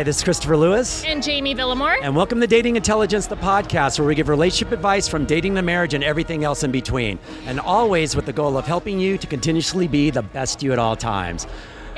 Hi, this is Christopher Lewis. And Jamie Villamore. And welcome to Dating Intelligence, the podcast where we give relationship advice from dating to marriage and everything else in between. And always with the goal of helping you to continuously be the best you at all times.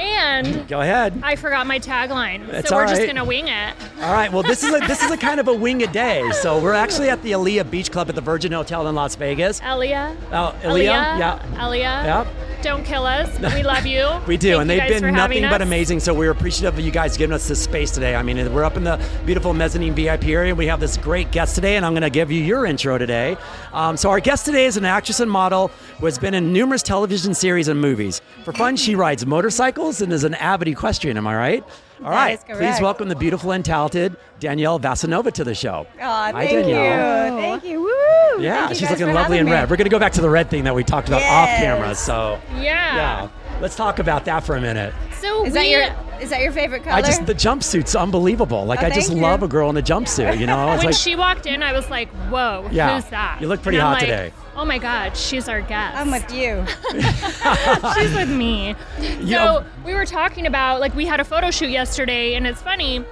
And Go ahead. I forgot my tagline, That's so we're all just gonna wing it. All right. Well, this is a this is a kind of a wing a day. So we're actually at the Aaliyah Beach Club at the Virgin Hotel in Las Vegas. Elia. Oh, Aaliyah. Aaliyah. Yeah. Elia. Yep. Don't kill us. We love you. We do, Thank and they've been nothing but amazing. So we're appreciative of you guys giving us this space today. I mean, we're up in the beautiful mezzanine VIP area. and We have this great guest today, and I'm going to give you your intro today. Um, so our guest today is an actress and model who has been in numerous television series and movies. For fun, she rides motorcycles and is an avid equestrian. Am I right? All That right. is. Please welcome the beautiful and talented Danielle Vasinova to the show. Oh, Hi, thank Danielle. you. Thank you. Woo! Yeah, you she's looking lovely in having red. me. We're going to go back to the red thing that we talked about off camera. So, Yeah. yeah, let's talk about that for a minute. So Is we, that your is that your favorite color? I just the jumpsuit's unbelievable. Like Oh, I just you. love a girl in a jumpsuit. You know, it's when like she walked in, I was like, "Whoa, Yeah. who's that?" You look pretty And I'm hot like, today. Oh my God, she's our guest. I'm with you. She's with me. You so we were talking about like we had a photo shoot yesterday, and it's funny.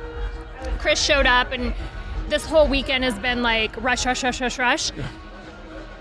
Chris showed up, and this whole weekend has been like rush, rush, rush, rush, rush.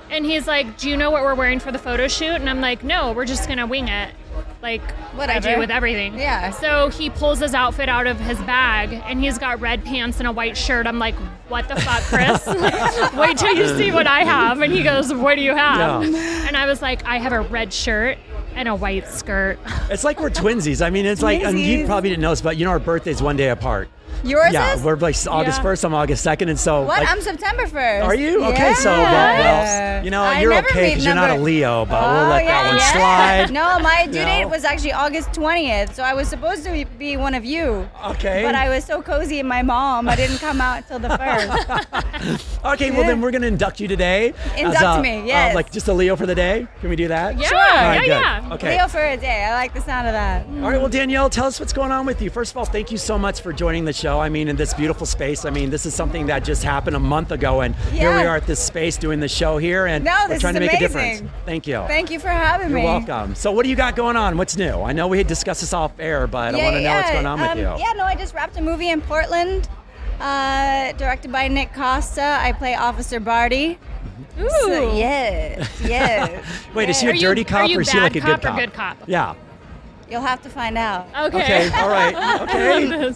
And he's like, "Do you know what we're wearing for the photo shoot?" And I'm like, "No, we're just gonna wing it, like what I Whatever. do with everything." Yeah. So he pulls his outfit out of his bag, and he's got red pants and a white shirt. I'm like, "What the fuck, Chris? Wait till you see what I have." And he goes, "What do you have?" Yeah. And I was like, "I have a red shirt and a white skirt." it's like we're twinsies. I mean, it's like and you probably didn't know this, but you know our birthday's one day apart. Yours yeah, is? we're like August first. I'm August second, and so what? like, I'm September 1st. are you okay? So well, well, you know I you're never okay because you're not a number- Leo, but we'll Oh, let yeah, that one slide. No, my due date was actually August 20th, so I was supposed to be one of you. Okay. But I was so cozy in my mom, I didn't come out till the first. okay, well then we're gonna induct you today. Induct a- me, uh, yes. like just a Leo for the day. Can we do that? Yeah, Sure. All yeah, good. yeah. Okay. Leo for a day. I like the sound of that. All right, well, Danielle, tell us what's going on with you. First of all, thank you so much for joining the show. I mean, in this beautiful space. I mean, this is something that just happened a month ago, and here we are at this space doing the show here, and No, we're trying to make a difference. Thank you. Thank you for having You're me. welcome. So, what do you got going on? What's new? I know we had discussed this off air, but I want to know what's going on with um, you. Yeah, no, I just wrapped a movie in Portland, uh, directed by Nick Costa. I play Officer Barty. Ooh. So, yes, yes. Wait, is she a you- dirty are cop or is she like a good cop or cop? good cop? Yeah. You'll have to find out. Okay. Okay. All right. Okay.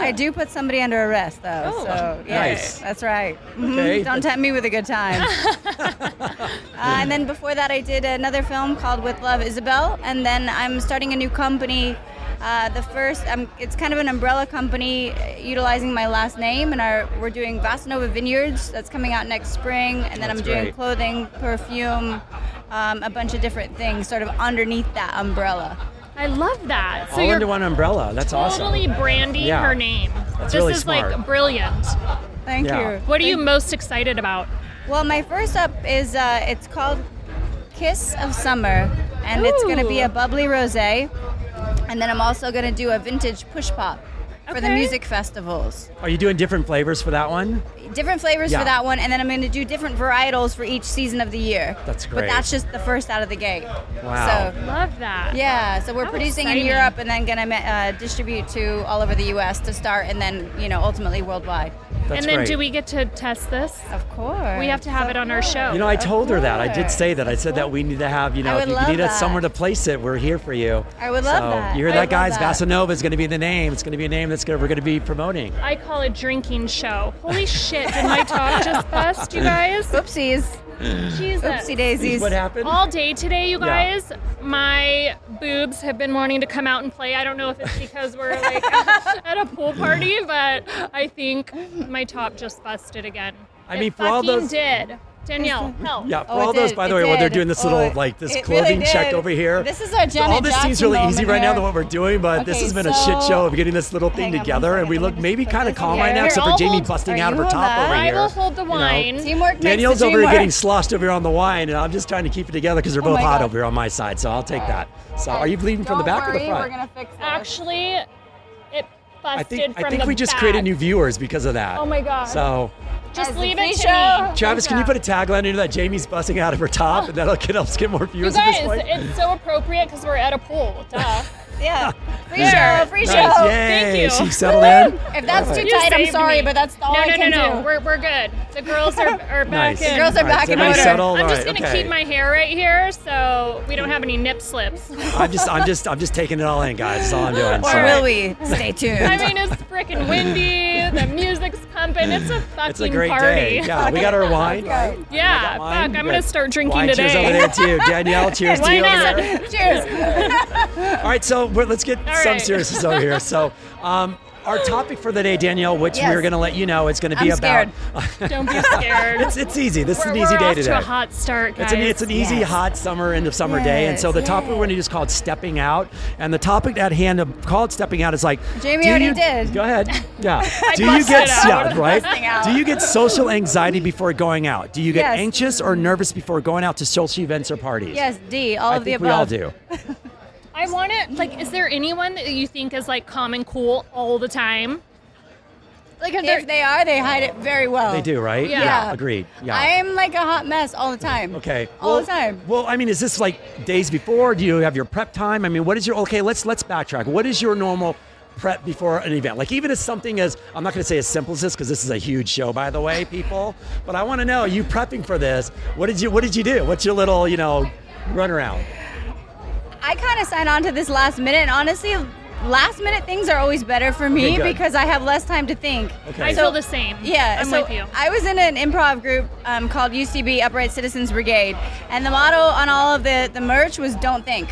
I do put somebody under arrest, though. Oh, so, yeah, nice. that's right. Mhm. Okay. Don't tempt me with a good time. uh, and then before that, I did another film called With Love, Isabel. And then I'm starting a new company. Uh, the first, um, it's kind of an umbrella company uh, utilizing my last name, and our, we're doing Vasinova Vineyards. That's coming out next spring, and then That's I'm doing great. clothing, perfume, um, a bunch of different things, sort of underneath that umbrella. I love that. So All you're under one umbrella. That's totally awesome. branding Yeah. her name. That's this really is smart. like brilliant. Thank Yeah. you. What are you most excited about? Well, my first up is uh, it's called Kiss of Summer, and it's going to be a bubbly rosé, and then I'm also going to do a vintage push pop for the music festivals. Are you doing different flavors for that one? Different flavors Yeah. for that one, and then I'm going to do different varietals for each season of the year. That's great. But that's just the first out of the gate. Wow. So. Love that. Yeah, so we're How producing in Europe and then going to uh, distribute to all over the U.S. to start, and then you know ultimately worldwide. That's and then great. do we get to test this? Of course, We have to have Of it on our show. You know, I Of told her that. I did say that. I said that we need to have, you know, I if you love need us that. somewhere to place it, we're here for you. I would love so, that. You hear I that, guys? that. Vasinova is going to be the name. It's going to be a name that's gonna, we're going to be promoting. I call it drinking show. Holy shit! Did my talk just bust, you guys? Oopsies. Jesus. Oopsie daisies. What happened? All day today, you Yeah. guys. My boobs have been wanting to come out and play. I don't know if it's because we're like at a pool party, but I think my top just busted again. I It mean, for all fucking those- did. Danielle, help. Yeah, for Oh, all those, did, by the it way, while they're doing this Oh, little, it- like, this clothing really check over here. This is our So Janet all this seems really easy moment right now here. than what we're doing, but this has been a shit show of getting this little thing together, and we look maybe kind of calm here. right now, except for Jamie busting out of her top that? over here. I will hold the You know? wine. Teamwork Danielle's the over here getting sloshed over here on the wine, and I'm just trying to keep it together because they're Oh both my hot God. over here on my side. So I'll take that. So are you bleeding from the back or the worry, front? We're gonna fix this. Actually, it busted I think from I think we just created new viewers because of that. Oh my God. So Just leave it to show. me. Travis, can you put a tagline into that? Jamie's busting out of her top, and that'll get us get more You viewers at this guys, point. it's so appropriate because we're at a pool. Duh. Yeah. Free Yeah. show, free Nice. show. Yay. Thank you. She settled in. If that's too You tight, I'm sorry, me. but that's all no, I no, can no, no. do. We're, we're good. The girls are, are back Nice. in. The girls are All right, back so in order. settled. I'm All just right, gonna okay. keep my hair right here so we don't have any nip slips. I'm just, I'm just, I'm just taking it all in, guys. That's all I'm doing. Or So- will we? Stay tuned. I mean, it's freaking windy. The music's pumping. It's a fucking It's a great party. day. Yeah, we got our wine. right? Yeah, got wine. fuck. I'm gonna start drinking wine today. Cheers over there too, Danielle. Cheers to you not? Cheers. All right, so let's get All some right. seriousness over here. So, um, our topic for the day, Danielle, which Yes. we're going to let you know, is going to be I'm about. Don't be scared. it's it's easy. This we're, is an we're easy day off today. to a hot start, guys. It's an, it's an easy, Yes. hot summer, end of summer day. And so the Yes, topic we're going to do is called stepping out. And the topic at hand of called stepping out is like. Jamie do already you- did. Go ahead. Yeah. do you get it out. yeah, right? Out. Do you get social anxiety before going out? Do you get Yes. anxious or nervous before going out to social events or parties? yes, D. All I of the above. we all do. I want it. Like, is there anyone that you think is like calm and cool all the time? Like, are there? If they are, they hide it very well. They do, right? Yeah. agreed. Yeah. I am like a hot mess all the time. Okay. All well, the time. Well, I mean, is this like days before? Do you have your prep time? I mean, what is your okay? Let's let's backtrack. What is your normal prep before an event? Like even as something as I'm not going to say as simple as this because this is a huge show, by the way, people. But I want to know, you prepping for this? What did you What did you do? What's your little you know run around? I kind of signed on to this last minute, and honestly, last minute things are always better for me Okay, because I have less time to think. Okay. I feel the same. Yeah, I'm so with you. I was in an improv group um, called UCB Upright Citizens Brigade, and the motto on all of the, the merch was "Don't think,"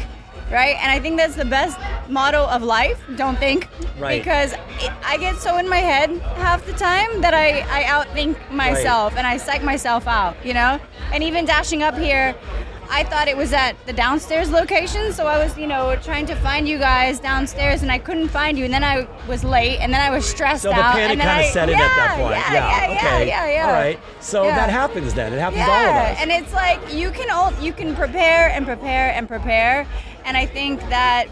right? And I think that's the best motto of life. Don't think, Right. because it, I get so in my head half the time that I I outthink myself and I psych myself out, you know. And even dashing up here. I thought it was at the downstairs location, so I was, you know, trying to find you guys downstairs, and I couldn't find you, and then I was late, and then I was stressed So the out, panic and then kind of I- set in at that point. Yeah, yeah, okay. yeah, yeah, yeah. All right. So Yeah. that happens then. It happens to all of us. and it's like you can all you can prepare and prepare and prepare, and I think that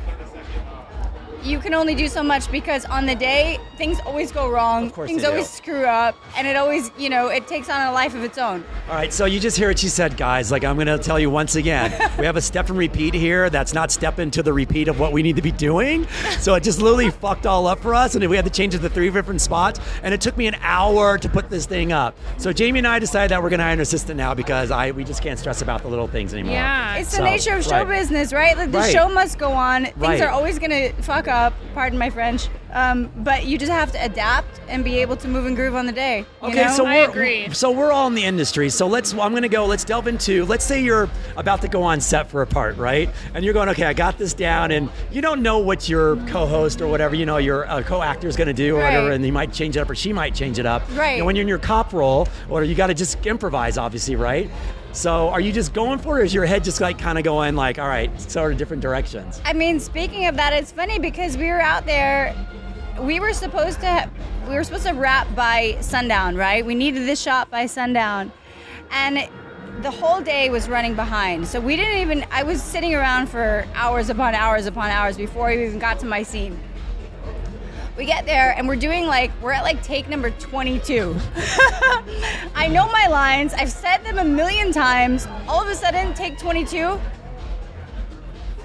you can only do so much because on the day things always go wrong, Of course things they do. always screw up, and it always you know it takes on a life of its own. All right, so you just hear what she said, guys. Like, I'm going to tell you once again, we have a step and repeat here that's not step into the repeat of what we need to be doing. So it just literally fucked all up for us, and we had to change it to three different spots. And it took me an hour to put this thing up. So Jamie and I decided that we're going to hire an assistant now because I we just can't stress about the little things anymore. Yeah. It's the nature of show right. business, right? Like the Right. show must go on. Things Right. are always gonna fuck up. Pardon my French. Um, but you just have to adapt and be able to move and groove on the day. you Okay, know? so I we're, agree. So we're all in the industry. So let's. I'm going to go. Let's delve into. Let's say you're about to go on set for a part, right? And you're going, okay, I got this down, and you don't know what your co-host or whatever you know your uh, co-actor is going to do or whatever, and he might change it up or she might change it up. Right. And when you're in your cop role, or you got to just improvise, obviously, right? So are you just going for it, or is your head just like kind of going like, all right, sort of different directions? I mean, speaking of that, it's funny because we were out there. We were supposed to. We were supposed to wrap by sundown, right? We needed this shot by sundown, and the whole day was running behind. So we didn't even. I was sitting around for hours upon hours upon hours before we even got to my scene. We get there and we're doing like we're at like take number 22. I know my lines. I've said them a million times. All of a sudden, take 22.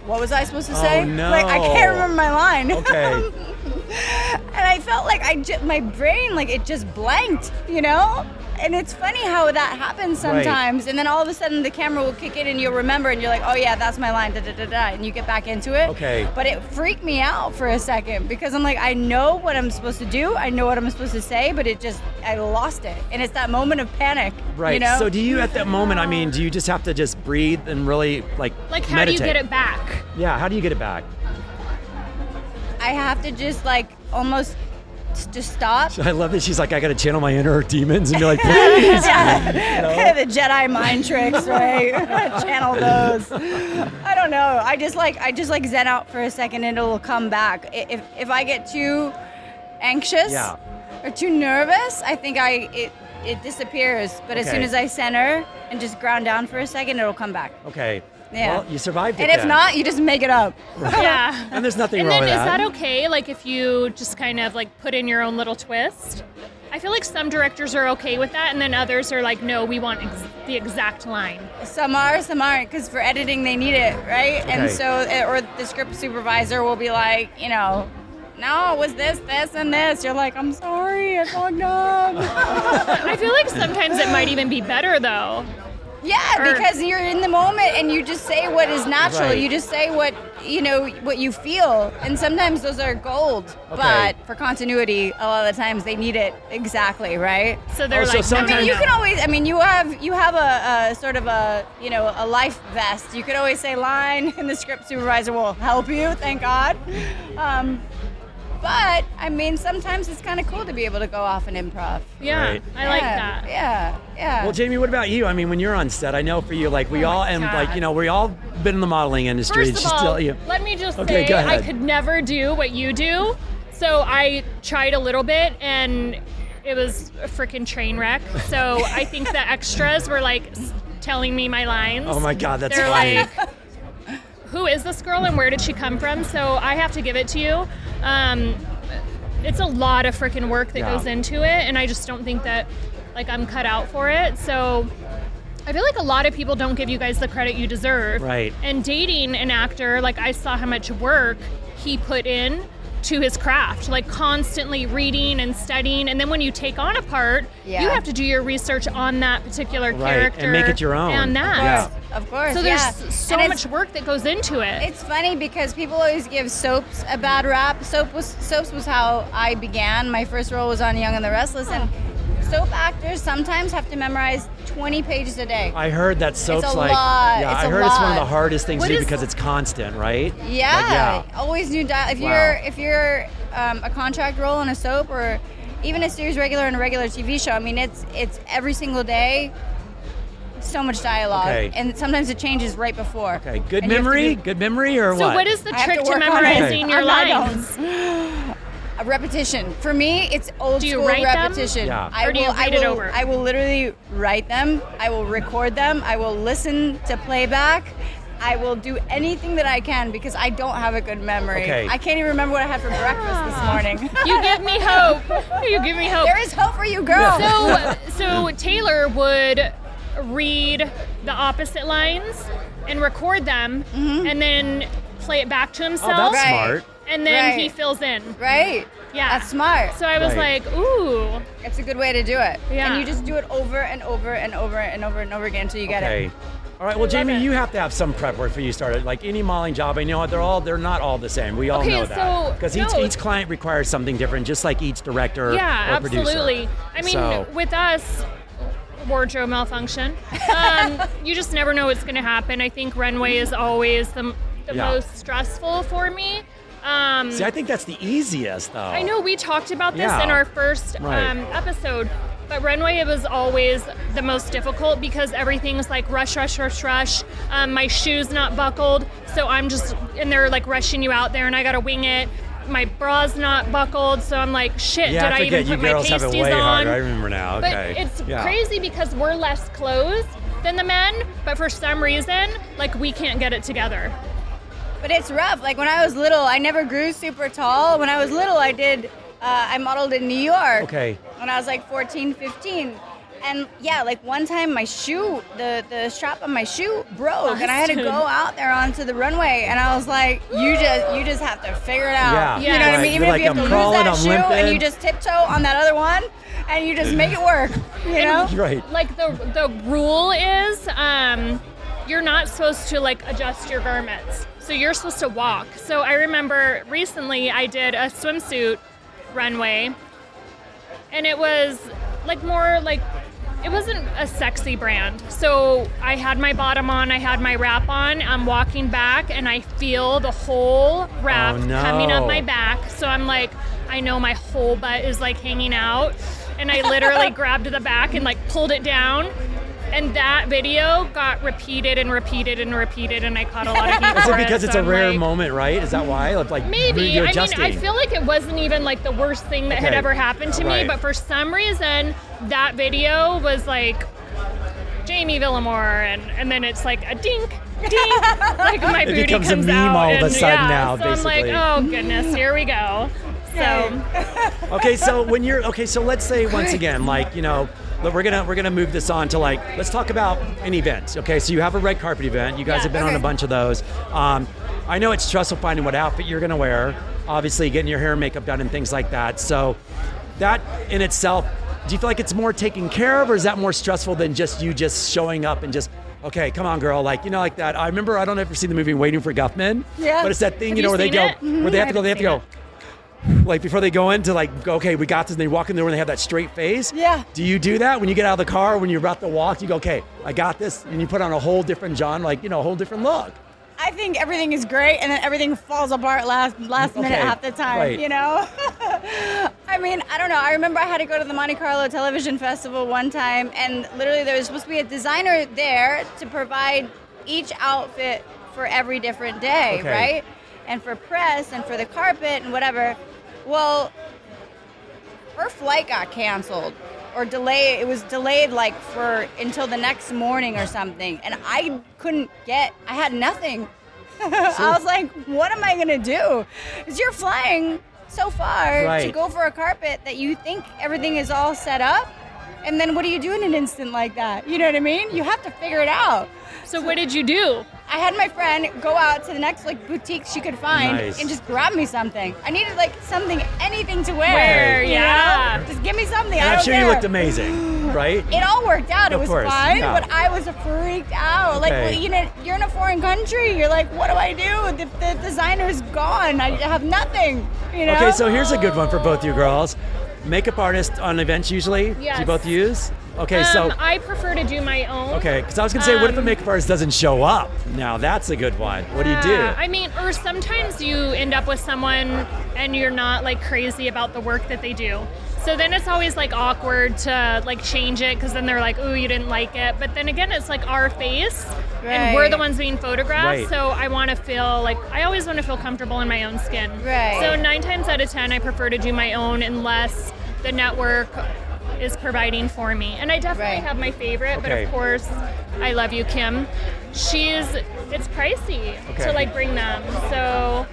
What was I supposed to say? Oh, no. Like I can't remember my line. Okay. and I felt like I just my brain like it just blanked, you know? And it's funny how that happens Right. sometimes. And then all of a sudden the camera will kick in and you'll remember and you're like, oh yeah, that's my line, da da da da, and you get back into it. Okay. But it freaked me out for a second because I'm like, I know what I'm supposed to do, I know what I'm supposed to say, but it just I lost it. And it's that moment of panic. Right. You know? So do you at that moment? I mean, do you just have to just breathe and really like Like, how meditate? do you get it back? Yeah. How do you get it back? I have to just like almost just stop. I love that she's like, I got to channel my inner demons and be like, please. Yeah. the Jedi mind tricks, right? Channel those. I don't know. I just like I just like zen out for a second and it'll come back. If if I get too anxious Yeah. or too nervous, I think I it it disappears. But as soon as I center and just ground down for a second, it'll come back. Okay. Yeah. Well, you survived it. and if then. not, you just make it up. Yeah. and there's nothing wrong with it. and wrong then with is that okay? Like if you just kind of like put in your own little twist? I feel like some directors are okay with that, and then others are like, no, we want ex- the exact line. Some are, some aren't, because for editing they need it, right? And so, eh, or the script supervisor will be like, you know, no, it was this, this, and this. You're like, I'm sorry, I fucked up. I feel like sometimes it might even be better though. Yeah, Or- because you're in the moment and you just say what is natural. Right. You just say what you know, what you feel, and sometimes those are gold. Okay. But for continuity, a lot of the times they need it exactly, right? So they're Oh, like, sometimes- I mean, you can always. I mean, you have you have a, a sort of a you know a life vest. You could always say line, and the script supervisor will help you. Thank God. Um, but I mean, sometimes it's kind of cool to be able to go off and improv. Yeah, Right. I like that. Yeah, yeah. Well, Jamie, what about you? I mean, when you're on set, I know for you, like we Oh all, my and God. like you know, we all been in the modeling industry. First of just all, still, you- let me just Okay, say go I could never do what you do. So I tried a little bit and it was a freaking train wreck. So I think the extras were like telling me my lines. Oh my God, that's They're funny. like, who is this girl and where did she come from? So I have to give it to you. Um, it's a lot of freaking work that Yeah. goes into it, and I just don't think that like I'm cut out for it. So I feel like a lot of people don't give you guys the credit you deserve. Right. And dating an actor, like I saw how much work he put in to his craft, like constantly reading and studying. And then when you take on a part, Yeah. you have to do your research on that particular Right, and make it your own. And that. Yeah. of course. So there's yeah. so And much work that goes into it. It's funny because people always give soaps a bad rap. Soap was soaps was how I began. My first role was on Young and the Restless, and soap actors sometimes have to memorize 20 pages a day. I heard that soaps a like lot. yeah, It's I a heard it's one of the hardest things What to do is- because it's constant, right? Yeah, Like, yeah. always new dial. If Wow. you're if you're um, a contract role in a soap or even a series regular in a regular TV show, I mean it's it's every single day. So much dialogue, Okay. and sometimes it changes right before. Okay, good And you have to memory, do- good memory, or so what? So, what is the I trick to to, work on it. memorizing your I'm lines? A repetition. For me, it's old Do you school write them? repetition. Yeah. I Or do you will, I read it will, over? I will literally write them. I will record them. I will listen to playback. I will do anything that I can because I don't have a good memory. Okay. I can't even remember what I had for breakfast this ah. morning. You give me hope. You give me hope. there is hope for you, girl. So, so Taylor would read the opposite lines and record them, mm-hmm. and then play it back to oh, himself. oh, himself, that's Right. smart. And then he fills in. right? Yeah, That's smart. So I was Right. like, ooh, it's a good way to do it. Yeah. And you just do it over and over and over and over and over again until you get it. Okay. it. All right. Well, Jamie, it. you have to have some prep work before you start. Like any modeling job, I know what they're all they're not all the same. We all Okay, know that so, because each no. each client requires something different, just like each director yeah, or producer. absolutely. I mean, So- with us. Wardrobe malfunction. Um, you just never know what's going to happen. I think runway is always the, the Yeah. most stressful for me. Um, See, I think that's the easiest, though. I know we talked about this Yeah. in our first Right. um, episode, but runway it was always the most difficult because everything's like rush, rush, rush, rush. Um, my shoes not buckled, so I'm just and they're like rushing you out there, and I gotta wing it. My bra's not buckled, so I'm like, shit. Yeah, did I I, even put my girls have it pasties on? harder. I remember now. But it's Yeah. crazy because we're less clothes than the men, but for some reason, like we can't get it together. But it's rough. Like when I was little, I never grew super tall. When I was little, I did, uh, I modeled in New York. Okay. When I was like 14, 15. And yeah, like one time my shoe, the, the strap on my shoe broke and I had to go out there onto the runway and I was like, you just you just have to figure it out. Yeah. You know what Right. I mean? You're Even like, if you have I'm to crawling, lose that I'm shoe and limping. you just tiptoe on that other one and you just make it work. You know? Right. like the the rule is um, you're not supposed to like adjust your garments so you're supposed to walk. So i remember recently i did a swimsuit runway and it was like more like it wasn't a sexy brand. So i had my bottom on i had my wrap on i'm walking back and i feel the whole wrap Oh, no. coming up my back. So i'm like i know my whole butt is like hanging out. And i literally grabbed the back and like pulled it down and that video got repeated and repeated and repeated and i caught a lot of heat Is for it because so it's a I'm rare like, moment, right? Is that why? Like Maybe. you're I mean, adjusting. I feel like it wasn't even like the worst thing that had ever happened to Right. me, but for some reason, that video was like Jamie Villamore, and, and then it's like a dink, Dink, like my It booty becomes a comes meme out all of a and, sudden yeah, now, So I'm like, oh goodness, here we go. So Okay, so when you're okay, so let's say once again, like you know, look, we're gonna we're gonna move this on to like let's talk about an event. Okay, so you have a red carpet event. You guys Yeah. have been on a bunch of those. Um, I know it's stressful finding what outfit you're gonna wear. Obviously, getting your hair and makeup done and things like that. So that in itself, do you feel like it's more taken care of, or is that more stressful than just you just showing up and just okay, come on, girl, like you know, like that. I remember I don't know if you've seen the movie Waiting for Guffman. Yeah. But it's that thing, Have you know, you where they go, it? where they have to go, they have to go like before they go in to like okay, we got this, and they walk in there when they have that straight face. Yeah. Do you do that when you get out of the car when you're about to walk? You go, okay, I got this, and you put on a whole different John, like you know, a whole different look. I think everything is great, and then everything falls apart last last minute Okay, half the time. right. You know. I mean, I don't know. I remember I had to go to the Monte Carlo Television Festival one time, and literally there was supposed to be a designer there to provide each outfit for every different day, Okay. right? And for press and for the carpet and whatever. Well, her flight got canceled or delayed it was delayed like for until the next morning or something and i couldn't get i had nothing. I was like what am i gonna do? Because you're flying so far to go for a carpet that you think everything is all set up and then what do you do in an instant like that you know what i mean you have to figure it out so what did you do? I had my friend go out to the next like boutique she could find Nice. and just grab me something. I needed like something, anything to wear. Wear, you know? yeah. Just give me something. And I I'm don't sure care. you looked amazing, right? It all worked out. It was course, fine, yeah. but I was freaked out. Like, Okay. well, you know, you're in a foreign country. You're like, what do I do? The, the designer's gone. I have nothing. You know. Okay, so here's a good one for both you girls. Makeup artist on events usually. Do you both use? Okay, so um, I prefer to do my own. okay, because I was gonna say, what if a Um, makeup artist doesn't show up? Now that's a good one. What do you do? Yeah, I mean, or sometimes you end up with someone and you're not like crazy about the work that they do. So then it's always like awkward to like change it because then they're like, "Ooh, you didn't like it." But then again, it's like our face, and we're the ones being photographed. Right. So I want to feel like I always want to feel comfortable in my own skin. Right. So nine times out of ten, I prefer to do my own unless the network is providing for me. And I definitely Right. have my favorite, but of course, I love you, Kim. She's it's pricey Okay. to like bring them. So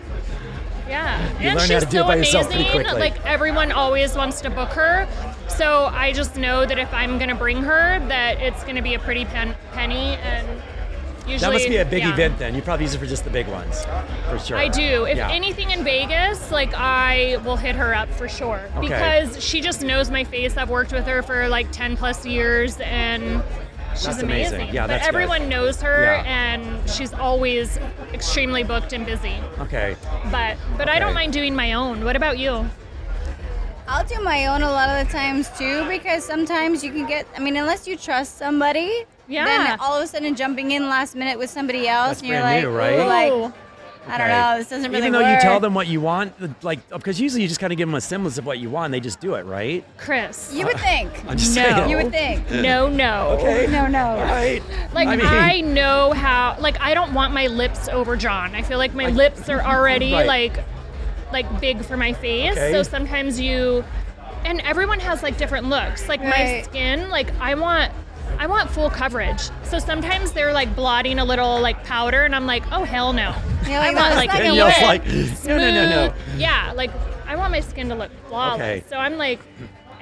yeah, You and learn how she's to do it so by yourself pretty amazing. quickly. Like everyone always wants to book her. So I just know that if I'm gonna bring her, that it's gonna be a pretty pen- penny, and usually that must be a big yeah. event then. You probably use it for just the big ones, for sure. I do. If Yeah. anything in Vegas, like I will hit her up for sure Okay. because she just knows my face. I've worked with her for like 10 plus years and she's That's amazing. amazing. Yeah, but that's good. everyone knows her Yeah. and she's always extremely booked and busy. Okay. But but I don't mind doing my own. What about you? I'll do my own a lot of the times too because sometimes you can get. I mean, unless you trust somebody. Yeah. Then all of a sudden jumping in last minute with somebody else, That's and you're brand like, new, right? "Ooh, like, I don't know, this doesn't really Even though work. you tell them what you want, like, because usually you just kind of give them a semblance of what you want, they just do it, right? Chris. You would think. I'm just No. saying. You would think. no, no. Okay. No, no. All right. Like I I, know how like I don't want my lips overdrawn. I feel like my Like- lips are already Right. like like big for my face. Okay. So sometimes you and everyone has like different looks. Like my skin, like I want I want full coverage. So sometimes they're like blotting a little like powder and I'm like, "Oh hell no." You're I like, want "No, it's like not gonna Danielle's work." like, no, no, no, no. Yeah, like I want my skin to look flawless. Okay. So I'm like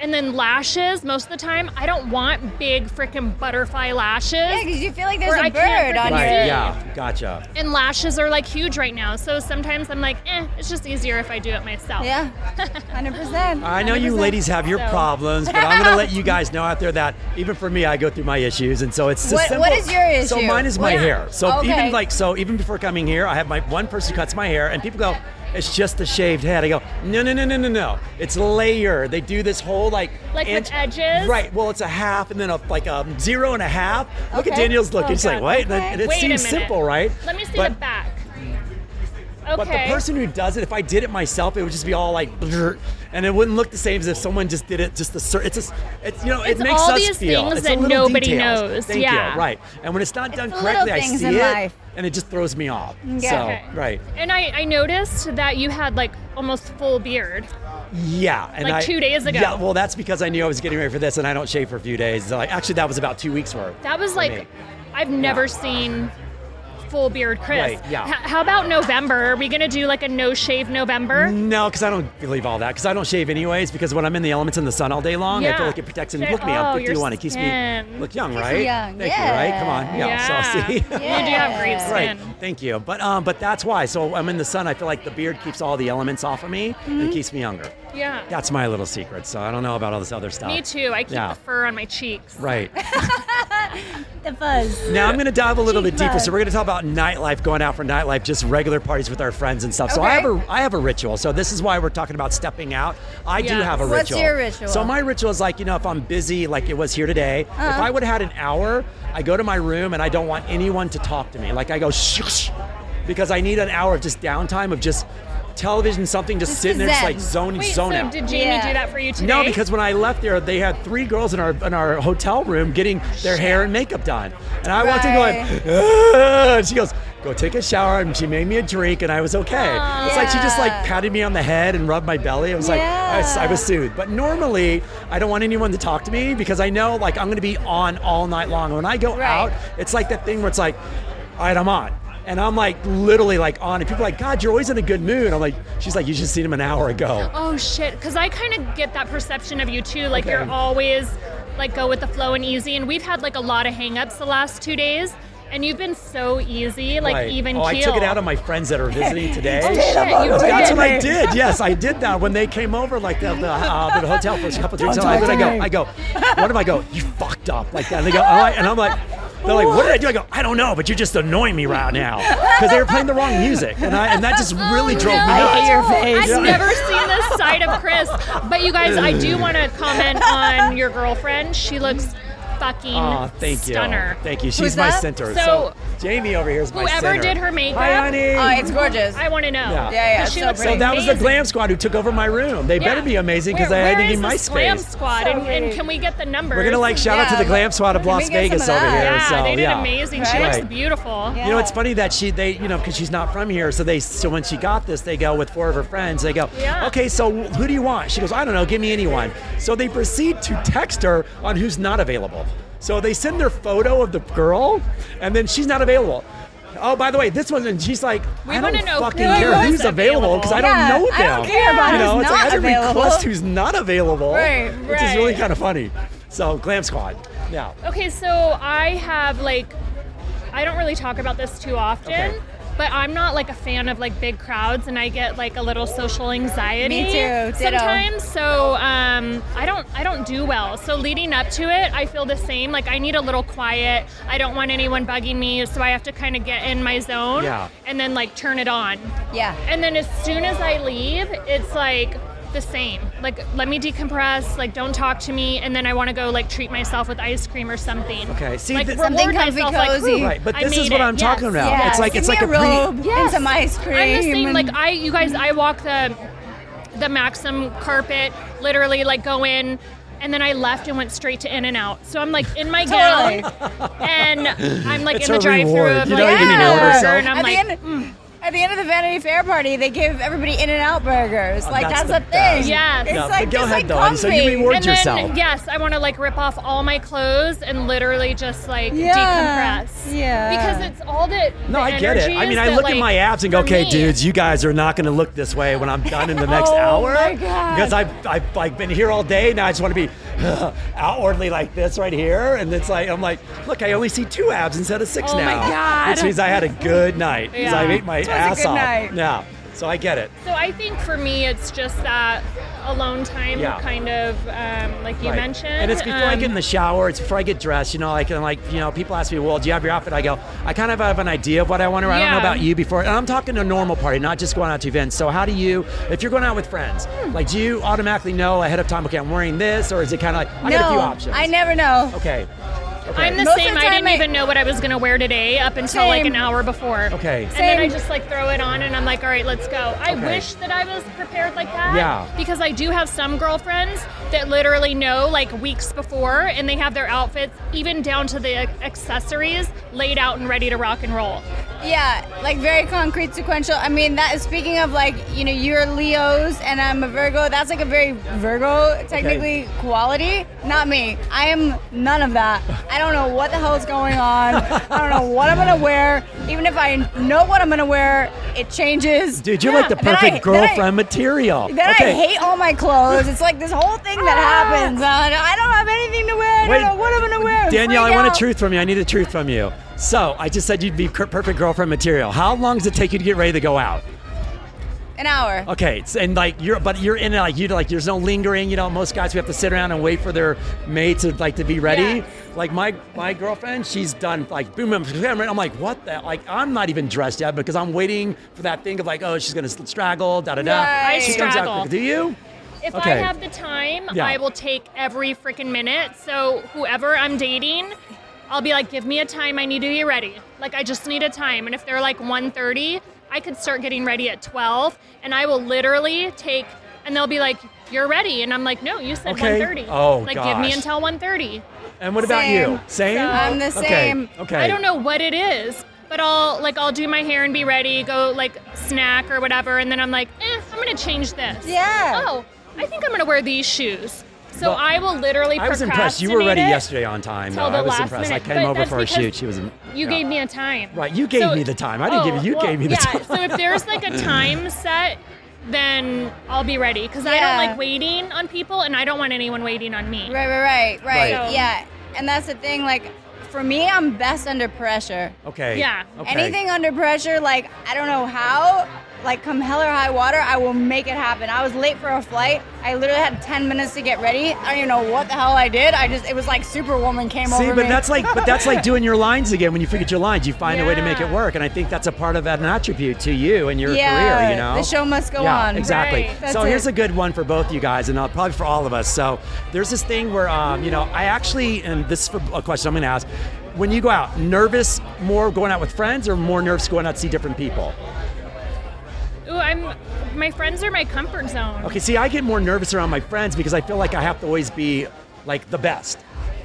and then lashes, most of the time, I don't want big freaking butterfly lashes. Yeah, because you feel like there's Where a I can't bird on your. Right, yeah, gotcha. And lashes are like huge right now. So sometimes I'm like, eh, it's just easier if I do it myself. Yeah, hundred percent. I know you ladies have your So- problems, but I'm going to let you guys know out there that even for me, I go through my issues, and so it's just What- simple. what is your issue? So mine is my What- hair. So Okay. even like so, even before coming here, I have my one person who cuts my hair, and people go, "It's just a shaved head." I go, "No, no, no, no, no, no. It's layered. They do this whole like Like with edges? Right. Well, it's a half, and then a like a zero and a half. Look at Daniel's look. Oh, He's like, God. "What?" Okay. and it seems simple, right? Let me see But- the back. Okay. But the person who does it, if I did it myself, it would just be all like, and it wouldn't look the same as if someone just did it. Just the, it's just, it's you know, It's it makes all us these feel. things it's that nobody details. knows, Thank yeah. you. Right. And when it's not done the correctly, I see it, life. and it just throws me off. Yeah. So, Okay. right. And I, I noticed that you had like almost full beard. Yeah. And Like I- two days ago. Yeah. Well, that's because I knew I was getting ready for this, and I don't shave for a few days. So, like, actually, that was about two weeks worth. That was like. I've never Yeah. seen full beard Chris. Right, yeah. H- how about November? Are we gonna do like a no shave November? No, because I don't believe all that. Because I don't shave anyways. Because when I'm in the elements in the sun all day long, I feel like it protects me. Shit. Look at me, Oh, I'm your 51. It keeps me look young, right? you young, Thank you. Right? Come on. Yeah. Yeah. So see. You do have great Yeah. Right. Thank you. But um, but that's why. So I'm in the sun. I feel like the beard keeps all the elements off of me and it keeps me younger. Yeah. That's my little secret. So I don't know about all this other stuff. Me too. I keep Yeah. the fur on my cheeks. Right. The fuzz. Now I'm going to dive a little Cheek bit deeper. buzz. So we're going to talk about nightlife, going out for nightlife, just regular parties with our friends and stuff. So I have a I have a ritual. So this is why we're talking about stepping out. I do have a ritual. What's ritual. your ritual? So my ritual is like you know if I'm busy, like it was here today. If Uh-huh. I would have had an hour, I go to my room and I don't want anyone to talk to me. Like I go shh, shh because I need an hour of just downtime of just television, something just, Just sitting there, just like zoning, Wait, zone so out. did Jamie Yeah. do that for you today? No, because when I left there, they had three girls in our in our hotel room getting their hair and makeup done, and I walked in going, Right. "Ah," and she goes, "Go take a shower," and she made me a drink, and I was okay. It's like she just like patted me on the head and rubbed my belly. I was like, I, was- I was soothed. But normally, I don't want anyone to talk to me because I know like I'm going to be on all night long. When I go Right. out, it's like that thing where it's like, all right, I'm on. And I'm like literally like on, and people are like, God, you're always in a good mood. I'm like, she's like, you just seen him an hour ago. Oh shit! Because I kind of get that perception of you too. Like Okay. you're always like go with the flow and easy. And we've had like a lot of hangups the last two days, and you've been so easy, like Right. even oh, I took it out on my friends that are visiting today. Oh shit! You That's did. what I did. Yes, I did that when they came over, like the, the, uh, the hotel for a couple drinks. And I, talk I go, me. I go, what if I go? You fucked up like that. And they go, all right. And I'm like, they're like, what did I do? I go, I don't know, but you're just annoying me right now because they were playing the wrong music, and I and that just really Oh, drove me no. nuts. hate your face. I've Yeah. never seen this side of Chris. But you guys, I do want to comment on your girlfriend. She looks fucking Oh, thank stunner. you. Thank you. She's Who's my that? center. So- Jamie over here is my Whoever center. did her makeup- Hi, honey. Oh, it's gorgeous. I want to know. Yeah. Yeah, yeah, 'Cause She so looks so that was the glam squad who took over my room. They better be amazing because I Where- had to where give is my this Glam squad, So and, and can we get the numbers? We're gonna like shout out to the glam squad of Las Vegas of over here. Yeah, so they did yeah. amazing. She looks beautiful. Yeah. You know, it's funny that she, they, you know, because she's not from here, so they, so when she got this, they go with four of her friends. They go, okay, so who do you want? She goes, I don't know, give me anyone. So they proceed to text her on who's not available. So they send their photo of the girl, and then she's not available. Oh, by the way, this one, and she's like, We I don't know fucking care who's available because I don't know them. I don't care about you know, who's it's like I not available. request who's not available, Right, which is really kind of funny. So glam squad, yeah. Okay, so I have like, I don't really talk about this too often, Okay. But I'm not like a fan of like big crowds, and I get like a little social anxiety. Me too, ditto. Sometimes, so um, I don't, I don't do well. So leading up to it, I feel the same. Like I need a little quiet. I don't want anyone bugging me, so I have to kind of get in my zone, Yeah. and then like turn it on. Yeah. And then as soon as I leave, it's like the same. Like, let me decompress. Like, don't talk to me. And then I want to go like treat myself with ice cream or something. Okay, see, like th- reward Something comfy, myself. Like, cozy. "Whew, Right, but this is what it." I'm talking Yes. about. Yes. It's like Give it's me like a a pre- robe and some ice cream. I'm the same. and- Like I, you guys, I walk the the Maxim carpet. Literally, like go in. And then I left and went straight to In and Out. So I'm like in my Totally. gown, and I'm like It's in the drive-through of You like don't even a reward and I'm at like, the end, mm. At the end of the Vanity Fair party, they give everybody In and Out burgers. Oh, like Oh, that's that's, the a best. thing. Yes. It's No, like but go just ahead, like though, Eddie. So you reward and yourself. then yes, I want to like rip off all my clothes and literally just like Yeah. decompress. Yeah. Because it's all that. No, the I get it. I mean, I that, look at like, my abs and go, okay, me- dudes, you guys are not going to look this way when I'm done in the next Oh hour. my God. Because I've, I've like been here all day. Now I just want to be outwardly like this right here. And it's like, I'm like, look, I only see two abs instead of six Oh my now. God. Which means I had a good night. Because I ate my was a ass good off. night. Yeah. So I get it. So I think for me, it's just that alone time, Yeah. kind of um, like you Right. mentioned. And it's before I Um, get in the shower. It's before I get dressed. You know, like and like you know, people ask me, "Well, do you have your outfit?" I go, "I kind of have an idea of what I want to wear. I don't know about you before." And I'm talking to a normal party, not just going out to events. So how do you, if you're going out with friends, Hmm. like, do you automatically know ahead of time? Okay, I'm wearing this, or is it kind of like I got a few options? I never know. Okay. Okay. I'm the Most same. the I didn't I- even know what I was gonna wear today up until like an hour before. Okay. And then I just like throw it on and I'm like, all right, let's go. I Okay. wish that I was prepared like that. Yeah. Because I do have some girlfriends that literally know like weeks before and they have their outfits, even down to the accessories, laid out and ready to rock and roll. Yeah, like very concrete, sequential. I mean, that is speaking of like, you know, you're Leos and I'm a Virgo. That's like a very Virgo, technically, quality. Not me. I am none of that. I don't know what the hell is going on. I don't know what I'm gonna wear. Even if I know what I'm gonna wear, it changes. Dude, you're Yeah. like the I- perfect I- girlfriend material. Then okay. I hate all my clothes. It's like this whole thing that happens. Uh, I don't have anything to wear. I Wait, don't know what I'm gonna wear. Danielle, I want a truth from you. I need a truth from you. So, I just said you'd be perfect girlfriend material. How long does it take you to get ready to go out? An hour. Okay, and like you're, but you're in it like you like. There's no lingering. You know, most guys we have to sit around and wait for their mate to uh, like to be ready. Yeah. Like my my girlfriend, she's done like boom, boom. boom, I'm like, what the? Like I'm not even dressed yet because I'm waiting for that thing of like, oh, she's gonna straggle, da da da. Right. She comes out Straggle. Do you? If Okay. I have the time, Yeah. I will take every freaking minute. So whoever I'm dating, I'll be like, give me a time. I need to be ready. Like I just need a time. And if they're like 1:30, I could start getting ready at 12, and I will literally take. And they'll be like, "You're ready," and I'm like, "No, you said Okay. 1:30. Oh, like give me until 1:30." And what about Same. you? Same. So- I'm the Okay. same. Okay. I don't know what it is, but I'll like I'll do my hair and be ready, go like snack or whatever, and then I'm like, eh, I'm gonna change this. Yeah. Oh, I think I'm gonna wear these shoes. So Well, I will literally. I was impressed. You were ready yesterday on time. till Though. I was impressed. minute. I came But over for a shoot. She was. You yeah. gave me a time. Right, you gave So- me the time. I didn't give oh, you. You well, gave me the yeah, time. so if there's like a time set, then I'll be ready because I don't like waiting on people, and I don't want anyone waiting on me. Right, right, right, right. Right. So- Yeah, and that's the thing. Like, for me, I'm best under pressure. okay. Yeah. Okay. Anything under pressure, like I don't know how, like come hell or high water, I will make it happen. I was late for a flight. I literally had 10 minutes to get ready. I don't even know what the hell I did. I just, it was like Superwoman came See, over but me. that's like, but that's like doing your lines again. When you forget your lines, you find a way to make it work, and I think that's a part of an attribute to you and your yeah, career. You know, the show must go yeah, on. exactly. Right. So here's it. a good one for both you guys, and uh, probably for all of us. So there's this thing where, um, you know, I actually, and this is for a question I'm going to ask. When you go out, nervous more going out with friends, or more nervous going out to see different people? I'm. My friends are my comfort zone. Okay, see, I get more nervous around my friends because I feel like I have to always be like the best.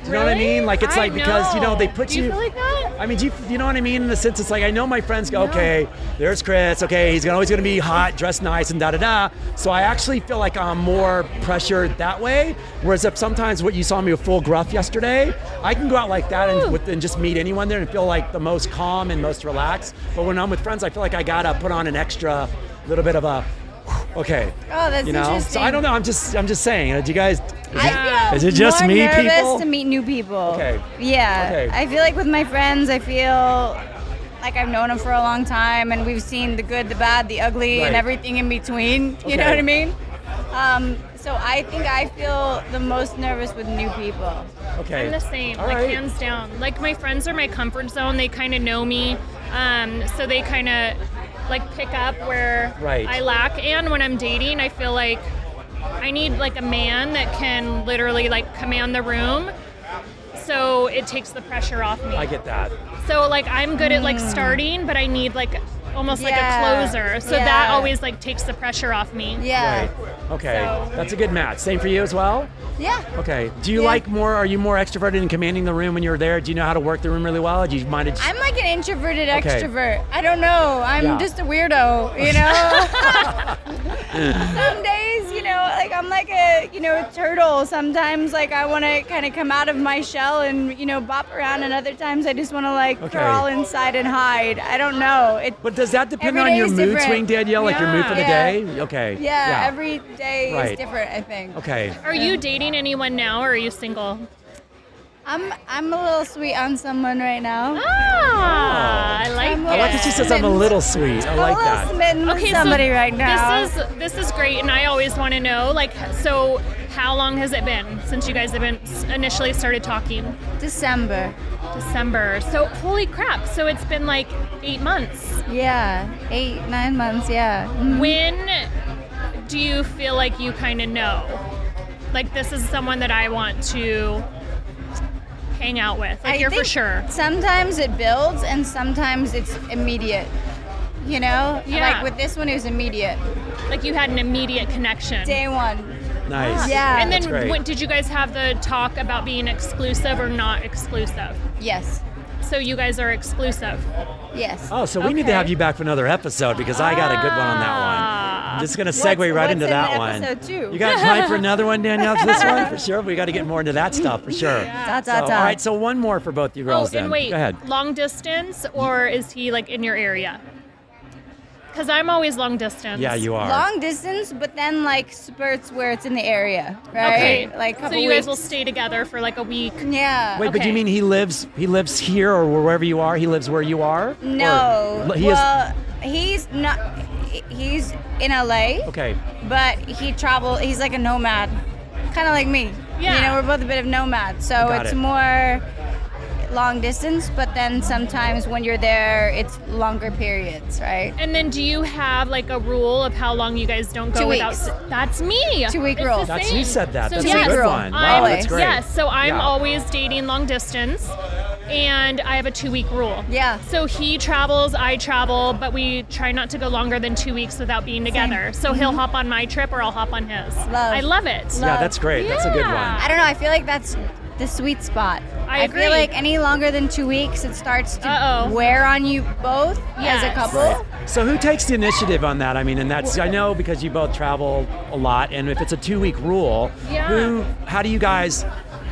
Do you know what I mean? Like it's I like because you know they put Do you you. feel like that? I mean, do you, you know what I mean? In the sense, it's like I know my friends go, okay, there's Chris. Okay, he's always going to be hot, dressed nice, and da da da. So I actually feel like I'm more pressured that way. Whereas if sometimes what you saw me with full gruff yesterday, I can go out like that and, with, and just meet anyone there and feel like the most calm and most relaxed. But when I'm with friends, I feel like I gotta put on an extra little bit of a. Okay. Oh, that's you know. interesting. So I don't know. I'm just I'm just saying. Do you guys? Is I it, feel is it just more me, nervous people? to meet new people. Okay. Yeah. Okay. I feel like with my friends, I feel like I've known them for a long time, and we've seen the good, the bad, the ugly, Right. and everything in between. You Okay. know what I mean? Um, so I think I feel the most nervous with new people. okay. I'm the same, All like right. hands down. Like my friends are my comfort zone. They kind of know me, um, so they kind of like pick up where Right. I lack. And when I'm dating, I feel like I need like a man that can literally like command the room. So it takes the pressure off me. I get that. So like I'm good at like starting, but I need like almost like a closer. So that always like takes the pressure off me. Yeah. Right. Okay. So- That's a good match. Same for you as well. Yeah. Okay. Do you Yeah. like more? Are you more extroverted and commanding the room when you're there? Do you know how to work the room really well? Do you mind it? I'm like an introverted Okay. extrovert. I don't know. I'm Yeah. just a weirdo, you know? Some days, you know, like I'm like a, you know, a turtle. Sometimes like I want to kind of come out of my shell and, you know, bop around and other times I just want to like Okay. crawl inside and hide. I don't know. It but does that depend on your mood different. swing, Danielle? Like your mood for the day? Okay. yeah, every day Right. is different, I think. Okay. Are you dating anyone now or are you single? I'm I'm a little sweet on someone right now. Ah, I like I'm it. I like that she says I'm a little sweet. I I'm like a little that. smitten with Okay, somebody so right now. This is this is great, and I always want to know, like, so how long has it been since you guys have been initially started talking? December. December. So holy crap! So it's been like eight months. Yeah, eight, nine months. Yeah. Mhm. When do you feel like you kind of know, like this is someone that I want to hang out with? Like I you're for think sure. Sometimes it builds, and sometimes it's immediate. You know, Yeah. like with this one, it was immediate. Like you had an immediate connection. Day one. Nice. Yeah. And then when, did you guys have the talk about being exclusive or not exclusive? Yes. So you guys are exclusive. Yes. Oh, so we need to have you back for another episode because I got a good one on that Ah. one. I'm just going to What's- segue right what's into in that one. two? You got time for another one, Danielle, for this one? For sure. We got to get more into that stuff, for sure. Dot, So, dot, all dot. right, so one more for both you Oh, girls then. and wait, Go ahead. long distance or is he like in your area? Because I'm always long distance. Yeah, you are. Long distance, but then like spurts where it's in the area, right? Okay. Like so couple you guys will stay together for like a week. Yeah. Wait, but do you mean he lives he lives here or wherever you are? He lives where you are? No. Or- he is well, he's not. He's in LA, Okay. but he travel. He's like a nomad, kind of like me. Yeah. You know, we're both a bit of nomads, so Got it's it. more long distance. But then sometimes when you're there, it's longer periods, right? And then do you have like a rule of how long you guys don't go Two without? weeks. That's me. Two week It's rule. That's same. you said that. So That's yes, a good one. Wow, I'm, that's great. Yes, so I'm Yeah. always dating long distance, and I have a two week rule. Yeah. So he travels, I travel, but we try not to go longer than two weeks without being together. So he'll hop on my trip or I'll hop on his. Mm-hmm. Love. I love it. Yeah, that's great. That's a good one. I don't know. I feel like that's the sweet spot. I feel agree. like any longer than two weeks, it starts to Uh-oh. wear on you both as a couple. Right. So who takes the initiative on that? I mean, and that's I know because you both travel a lot, and if it's a two-week rule, Yeah. who? How do you guys,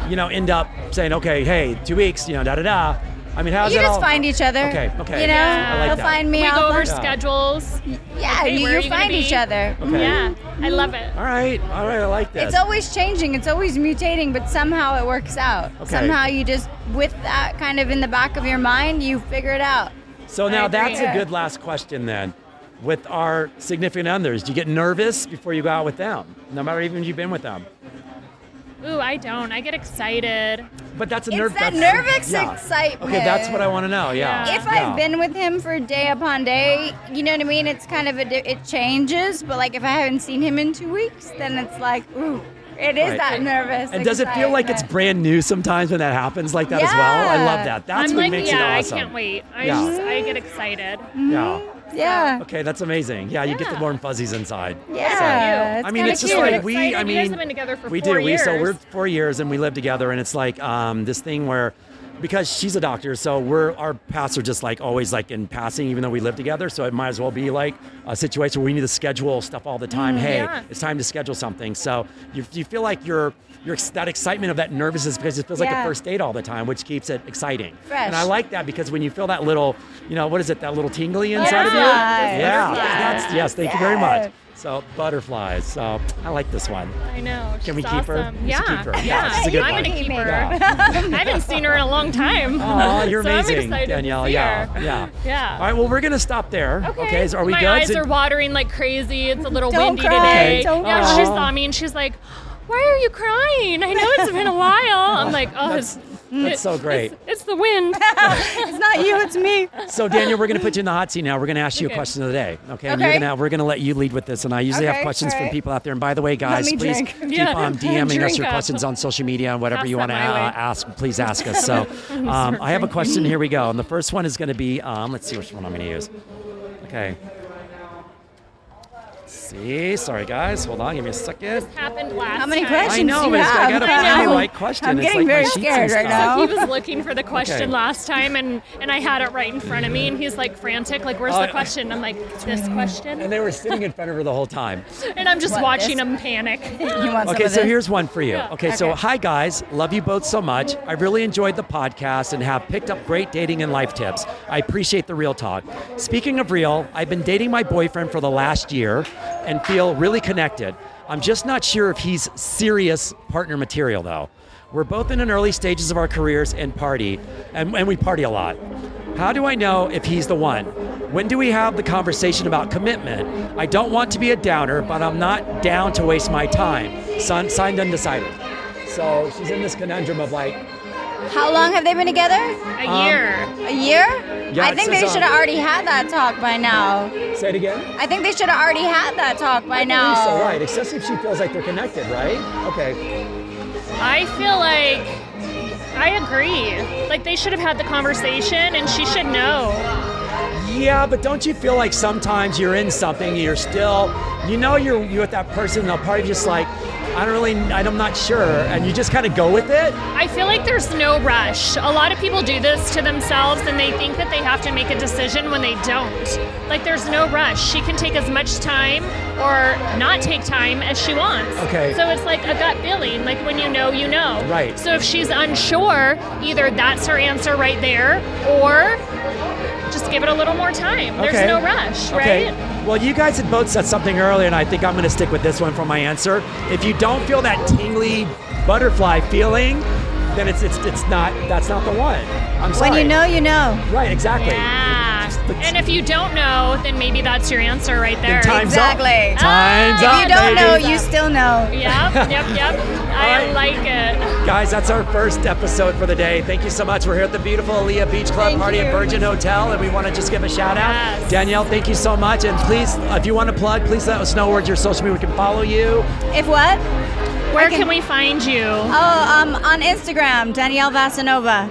you know, end up saying, okay, hey, two weeks, you know, da da da. I mean, how's You it just all? find each other. Okay, okay. You know, Yeah. I like he'll that. find me. We go over find- schedules. Yeah, Okay, you, where you you find each other. Okay. Yeah, I mm-hmm. love it. All right, all right, I like that. It's always changing. It's always mutating, but somehow it works out. Okay. Somehow you just, with that kind of in the back of your mind, you figure it out. So now that's a good last question then. With our significant others, do you get nervous before you go out with them? No matter even if you've been with them. Ooh, I don't. I get excited. But that's a It's nerve. that that's- nervous yeah. excitement. Okay, that's what I want to know. Yeah. Yeah. If Yeah. I've been with him for day upon day, you know what I mean? It's kind of a, di- it changes. But like if I haven't seen him in two weeks, then it's like, ooh, it is Right. that nervous. And does it feel like it's brand new sometimes when that happens like that as well? I love that. That's I'm what like, makes yeah, it awesome. I can't wait. I Yeah. just, I get excited. Mm-hmm. Yeah. Yeah. Okay, that's amazing. Yeah, you get the warm fuzzies inside. Yeah. you. I mean, kinda it's just cute. like I'm we. excited. I You mean, guys have been together for we four do. We so we're four years and we live together, and it's like um, this thing where because she's a doctor, so we're our paths are just like always like in passing, even though we live together. So it might as well be like a situation where we need to schedule stuff all the time. hey, Mm, yeah. it's time to schedule something. So you, you feel like you're. You're, that excitement of that nervousness because it feels like a first date all the time, which keeps it exciting. Fresh. And I like that because when you feel that little, you know, what is it, that little tingly inside of you? Butterflies. Yeah, Butterflies. that's yes. Thank you very much. Yeah. So butterflies. So I like this one. I know. Can we she's keep her? awesome. We Yeah. keep her. Yeah. Yeah, she's a good I'm one. gonna keep her. Yeah. I haven't seen her in a long time. Oh, you're So I'm amazing, to Danielle. see Yeah, her. yeah. Yeah. All right. Well, we're gonna stop there. Okay. so are we My good? eyes So- are watering like crazy. It's a little Don't windy cry, today. don't yeah, cry. she saw me and she's like, "Why are you crying? I know it's been a while." I'm like, "Oh, That's- it's, that's so great. It's, it's the wind." it's not you, it's me. So Daniel, we're gonna put you in the hot seat now. We're gonna ask you a question of the day. Okay. And Okay. you're gonna we're gonna let you lead with this. And I usually have questions all from people out there. And by the way, guys, please drink. keep Yeah, um, DMing us your up. questions on social media and whatever Pass you want to uh, ask. Please ask us. So um, I have a question. Here we go. And the first one is gonna be um, let's see which one I'm gonna use. Okay. Let's see, sorry guys, hold on, give me a second. Happened last How many time. questions I know, do but you it's- I have? gotta find the right question. I'm It's getting like very scared right stuff. now. He was looking for the question Okay. last time, and and I had it right in front of me, and he's like frantic, like, "Where's Uh, the question?" I'm like, "This question," And they were sitting in front of her the whole time. and I'm just What, watching this? him panic. You want Okay, so this? here's one for you. Yeah. Okay, so hi guys, love you both so much. I really enjoyed the podcast and have picked up great dating and life tips. I appreciate the real talk. Speaking of real, I've been dating my boyfriend for the last year and feel really connected. I'm just not sure if he's serious partner material though. We're both in an early stages of our careers and party, and, and we party a lot. How do I know if he's the one? When do we have the conversation about commitment? I don't want to be a downer, but I'm not down to waste my time. Signed undecided. So she's in this conundrum of like, How long have they been together? A Um, year. A year? Yeah, I think they um, should have already had that talk by now. say it again. I think they should have already had that talk by I now. believe so, right? Especially if she feels like they're connected, right? Okay. I feel like I agree. Like they should have had the conversation, and she should know. Yeah, but don't you feel like sometimes you're in something, you're still, you know, you're you with that person, and they'll probably just like, I don't really, I'm not sure, and you just kind of go with it. I feel like there's no rush. A lot of people do this to themselves and they think that they have to make a decision when they don't. Like there's no rush. She can take as much time or not take time as she wants. Okay. So it's like a gut feeling, like when you know, you know. Right. So if she's unsure, either that's her answer right there or give it a little more time. There's Okay. no rush, Okay. right? Well, you guys had both said something earlier, and I think I'm going to stick with this one for my answer. If you don't feel that tingly butterfly feeling, then it's it's it's not that's not the one. I'm sorry. When you know, you know. Right. Exactly. Yeah. the- And if you don't know, then maybe that's your answer right there. time's Exactly. up. Time's Ah, up. If you don't baby. know, you still know. Yep, yep, yep. I right. like it. Guys, that's our first episode for the day. Thank you so much. We're here at the beautiful Elia Beach Club Thank party at. Virgin Hotel, and we want to just give a shout out. Yes. Danielle, thank you so much. And please, if you want to plug, please let us know where your social media we can follow you. If what? Where can- can we find you? Oh, um, on Instagram, Danielle Vasinova.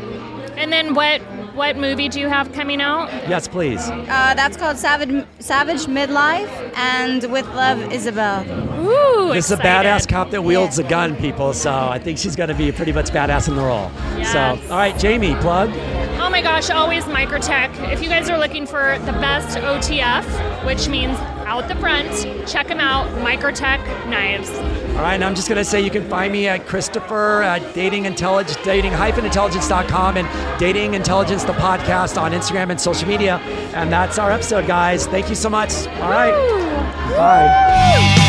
And then what what movie do you have coming out? Yes, please. Uh, that's called Savage, Savage Midlife and With Love, Isabel. Ooh, This is a badass cop that wields Yeah. a gun, people. So I think she's going to be pretty much badass in the role. Yes. So, all right, Jamie, plug. Oh my gosh, always Microtech. If you guys are looking for the best OTF, which means out the front, check them out. Microtech knives. All right, and I'm just going to say you can find me at Christopher at dating intelligence, dating-intelligence.com and dating intelligence, the podcast on Instagram and social media. And that's our episode, guys. Thank you so much. All right. Woo. Bye.